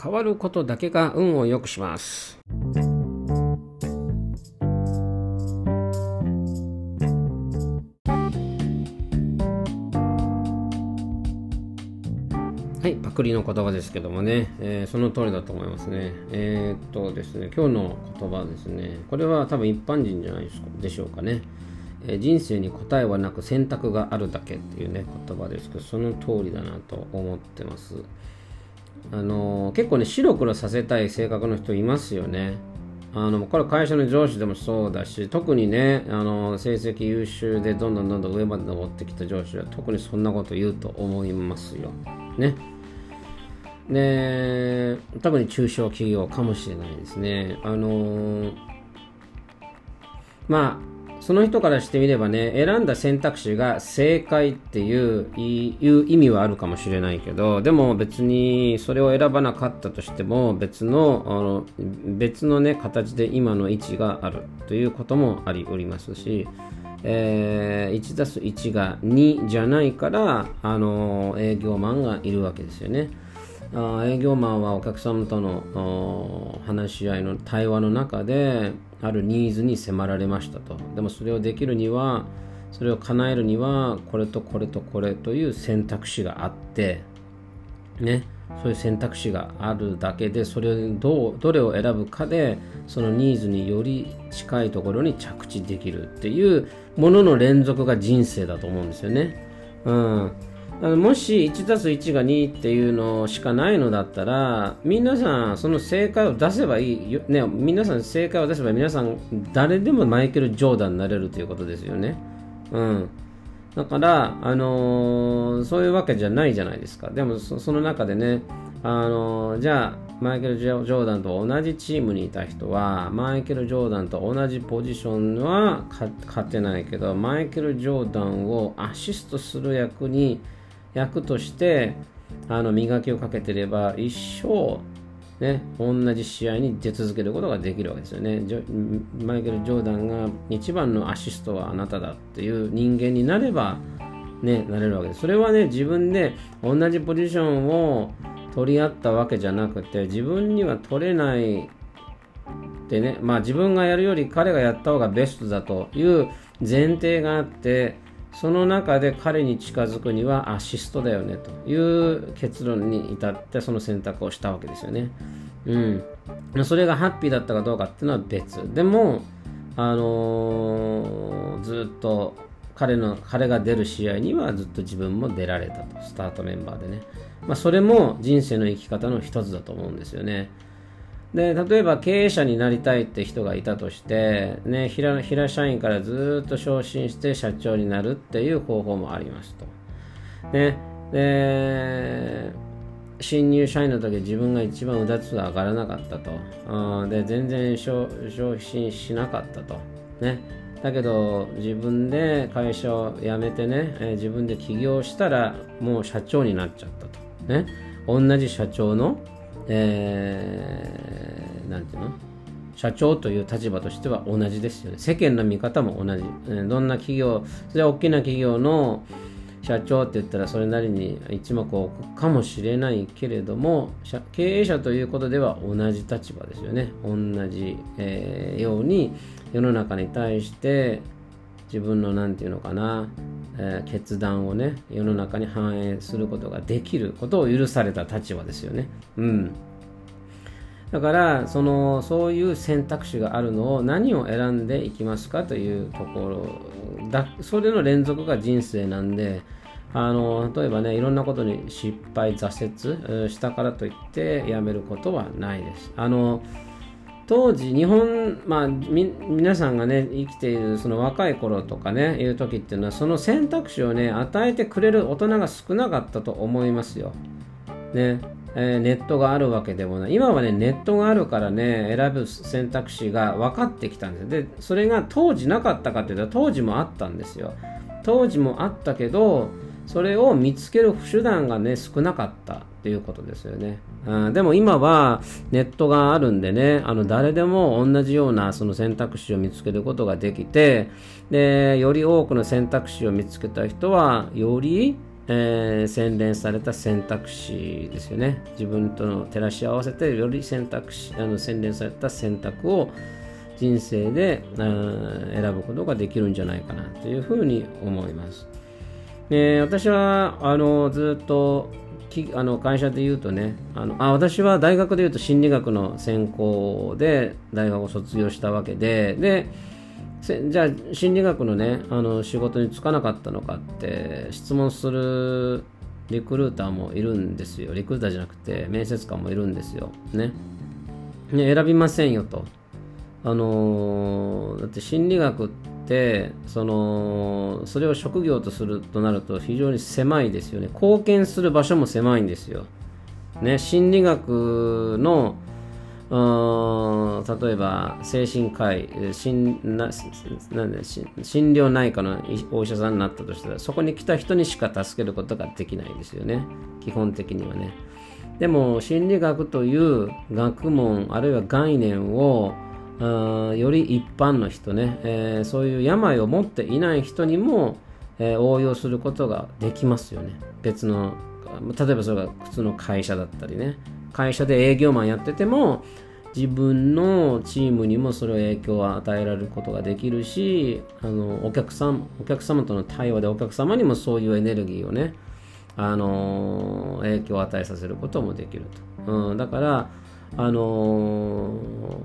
変わることだけが運を良くしますはい、パクリの言葉ですけどもね、えー、その通りだと思いますね。えー、っとですね、今日の言葉ですね、これは多分一般人じゃないでしょうかね。えー、人生に答えはなく選択があるだけっていうね、言葉ですけど、その通りだなと思ってます。あの結構ね、白黒させたい性格の人いますよね。あのこれ会社の上司でもそうだし特にねあの成績優秀でどんどんどんどん上まで登ってきた上司は特にそんなこと言うと思いますよ。ね。で特に中小企業かもしれないですね。あのまあその人からしてみればね、選んだ選択肢が正解っていう意味はあるかもしれないけど、でも別にそれを選ばなかったとしても、別の、あの別のね、形で今の位置があるということもありおりますし、えー、1たす1が2じゃないから、あの営業マンがいるわけですよね。あ営業マンはお客様との話し合いの対話の中であるニーズに迫られましたとでもそれをできるにはそれを叶えるにはこれとこれとこれという選択肢があってねそういう選択肢があるだけでそれをどうどれを選ぶかでそのニーズにより近いところに着地できるっていうものの連続が人生だと思うんですよね。うん、もし1たす1が2っていうのしかないのだったら皆さんその正解を出せばいいね皆さん正解を出せば皆さん誰でもマイケル・ジョーダンになれるということですよね。うん。だからあのー、そういうわけじゃないじゃないですか。でもその中でねあのー、じゃあマイケル・ジョーダンと同じチームにいた人はマイケル・ジョーダンと同じポジションは勝てないけどマイケル・ジョーダンをアシストする役に役としてあの磨きをかけてれば一生ね、同じ試合に出続けることができるわけですよね。マイケル・ジョーダンが一番のアシストはあなただっていう人間になれば、ね、なれるわけです。それはね、自分で同じポジションを取り合ったわけじゃなくて、自分には取れないってね、まあ自分がやるより彼がやった方がベストだという前提があって、その中で彼に近づくにはアシストだよねという結論に至ってその選択をしたわけですよね。うん。それがハッピーだったかどうかっていうのは別。でも、あのー、ずっと彼の、彼が出る試合にはずっと自分も出られたと。スタートメンバーでね。まあ、それも人生の生き方の一つだと思うんですよね。で例えば経営者になりたいって人がいたとして、ね、平平社員からずっと昇進して社長になるっていう方法もありますと。ね、で新入社員の時自分が一番うだつが上がらなかったと。で全然昇進しなかったと。ね、だけど自分で会社を辞めてね、え自分で起業したらもう社長になっちゃったと。ね、同じ社長のえー、ていうの？社長という立場としては同じですよね。世間の見方も同じ。どんな企業、それは大きな企業の社長って言ったらそれなりに一目置くかもしれないけれども、経営者ということでは同じ立場ですよね。同じ、えー、ように世の中に対して自分の何て言うのかな、えー、決断をね世の中に反映することができることを許された立場ですよね。うんだからそのそういう選択肢があるのを何を選んでいきますかというところだそれの連続が人生なんであの例えばねいろんなことに失敗挫折したからといってやめることはないです。あの当時日本、まあ、皆さんがね生きているその若い頃とかねいう時っていうのはその選択肢をね与えてくれる大人が少なかったと思いますよ。ね。えー、ネットがあるわけでもない。今はねネットがあるからね選ぶ選択肢が分かってきたんですでそれが当時なかったかっていうと当時もあったんですよ。当時もあったけどそれを見つける手段がね少なかったっていうことですよね。うん、でも今はネットがあるんでね、あの誰でも同じようなその選択肢を見つけることができて、で、より多くの選択肢を見つけた人は、よりえー、洗練された選択肢ですよね自分との照らし合わせてより選択肢あの洗練された選択を人生で選ぶことができるんじゃないかなというふうに思います。で私はあのずっときあの会社で言うとねあのあ私は大学で言うと心理学の専攻で大学を卒業したわけででじゃあ心理学のねあの仕事に就かなかったのかって質問するリクルーターもいるんですよ。リクルーターじゃなくて面接官もいるんですよ。ね。ね選びませんよと。あのだって心理学ってそのそれを職業とするとなると非常に狭いですよね。貢献する場所も狭いんですよ、ね、心理学の例えば精神科医心ななんで診療内科のお医者さんになったとしたらそこに来た人にしか助けることができないですよね。基本的にはね。でも心理学という学問あるいは概念をより一般の人ね、えー、そういう病を持っていない人にも、えー、応用することができますよね。別の例えばそれが普通の会社だったりね。会社で営業マンやってても自分のチームにもそれを影響を与えられることができるしあのお客さんお客様との対話でお客様にもそういうエネルギーをねあの影響を与えさせることもできると、うん、だからあの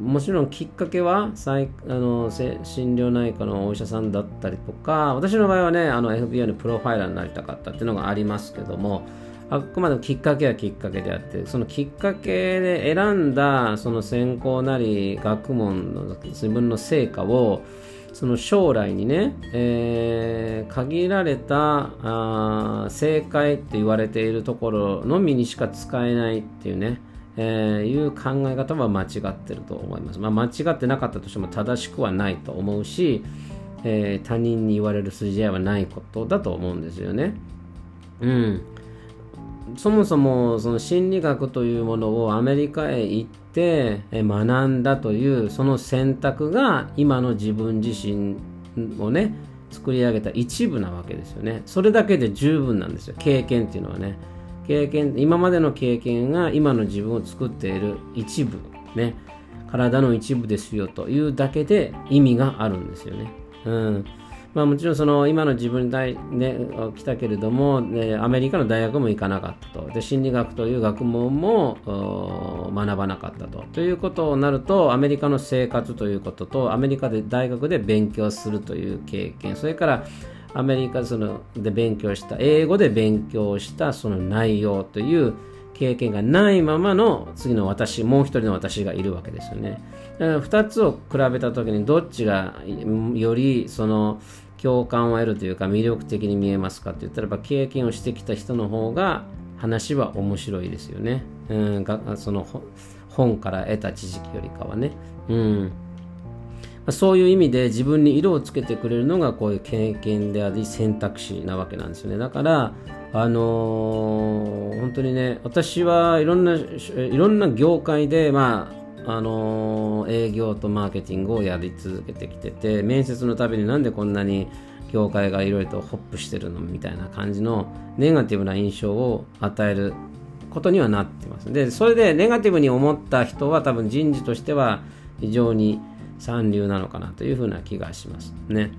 もちろんきっかけはあの心療内科のお医者さんだったりとか私の場合はねあの FBI のプロファイラーになりたかったっていうのがありますけどもあくまでもきっかけはきっかけであってそのきっかけで選んだその専攻なり学問の自分の成果をその将来にね、えー、限られたあ正解って言われているところのみにしか使えないっていうね、えー、いう考え方は間違ってると思います。まあ、間違ってなかったとしても正しくはないと思うし、えー、他人に言われる筋合いはないことだと思うんですよね。うん。そもそもその心理学というものをアメリカへ行って学んだというその選択が今の自分自身をね作り上げた一部なわけですよね。それだけで十分なんですよ。経験っていうのはね。経験、今までの経験が今の自分を作っている一部、ね。体の一部ですよというだけで意味があるんですよね。うん。まあ、もちろんその今の自分に、ね、来たけれども、ね、アメリカの大学も行かなかったとで心理学という学問も学ばなかったとということになるとアメリカの生活ということとアメリカで大学で勉強するという経験それからアメリカそので勉強した英語で勉強したその内容という経験がないままの次の私もう一人の私がいるわけですよね。だから2つを比べた時にどっちがよりその共感を得るというか魅力的に見えますかって言ったらば経験をしてきた人の方が話は面白いですよね。うん、その本から得た知識よりかはね。うんそういう意味で自分に色をつけてくれるのがこういう経験であり選択肢なわけなんですよね。だから、あのー、本当にね、私はいろんな、いろんな業界で、まあ、あの、営業とマーケティングをやり続けてきてて、面接のたびになんでこんなに業界がいろいろとホップしてるのみたいな感じのネガティブな印象を与えることにはなってます。で、それでネガティブに思った人は多分人事としては非常に三流なのかなというふうな気がしますね。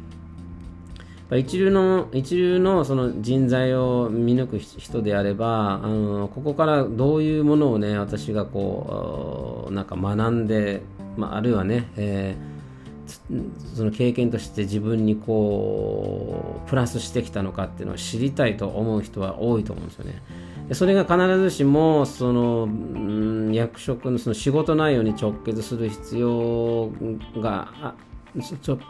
一流の一流のその人材を見抜く人であればあのここからどういうものをね私がこうなんか学んで、まあ、あるいはね、えー、その経験として自分にこうプラスしてきたのかっていうのを知りたいと思う人は多いと思うんですよね。それが必ずしもその、うん、役職のその仕事内容に直結する必要が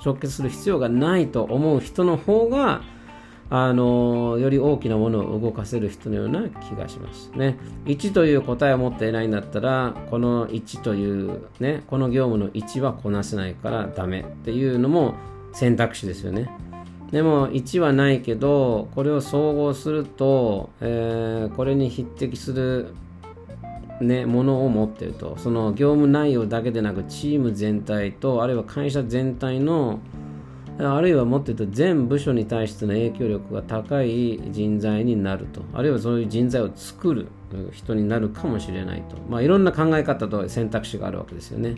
直結する必要がないと思う人の方があのより大きなものを動かせる人のような気がしますね。1という答えを持っていないんだったらこの1というねこの業務の1はこなせないからダメっていうのも選択肢ですよね。でも1はないけどこれを総合すると、えー、これに匹敵する、ね、ものを持ってると。その業務内容だけでなくチーム全体とあるいは会社全体のあるいはもっと言うと全部署に対しての影響力が高い人材になると。あるいはそういう人材を作る人になるかもしれないと、まあ、いろんな考え方と選択肢があるわけですよね。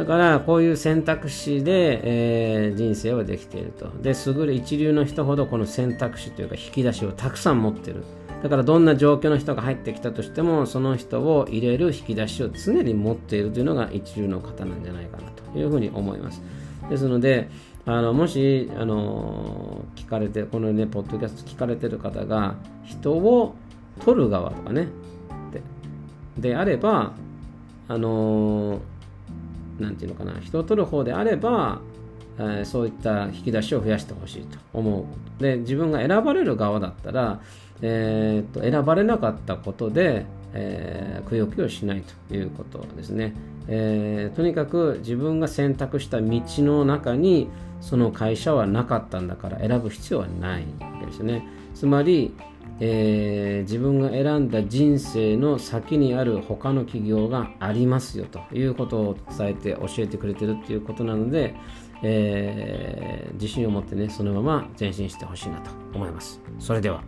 だからこういう選択肢で、えー、人生はできていると。で優れ一流の人ほどこの選択肢というか引き出しをたくさん持ってる。だからどんな状況の人が入ってきたとしてもその人を入れる引き出しを常に持っているというのが一流の方なんじゃないかなというふうに思います。ですのであのもしあの聞かれてこのねポッドキャスト聞かれてる方が人を取る側とかね。でであればあのなんていうのかな人を取る方であれば、え、そういった引き出しを増やしてほしいと思う。で自分が選ばれる側だったらえー、っと選ばれなかったことで、えー、くよくよしないということですね、えー、とにかく自分が選択した道の中にその会社はなかったんだから選ぶ必要はないわけですよね。つまり、えー、自分が選んだ人生の先にある他の企業がありますよということを伝えて教えてくれてるっていうことなので、えー、自信を持ってねそのまま前進してほしいなと思います。それでは。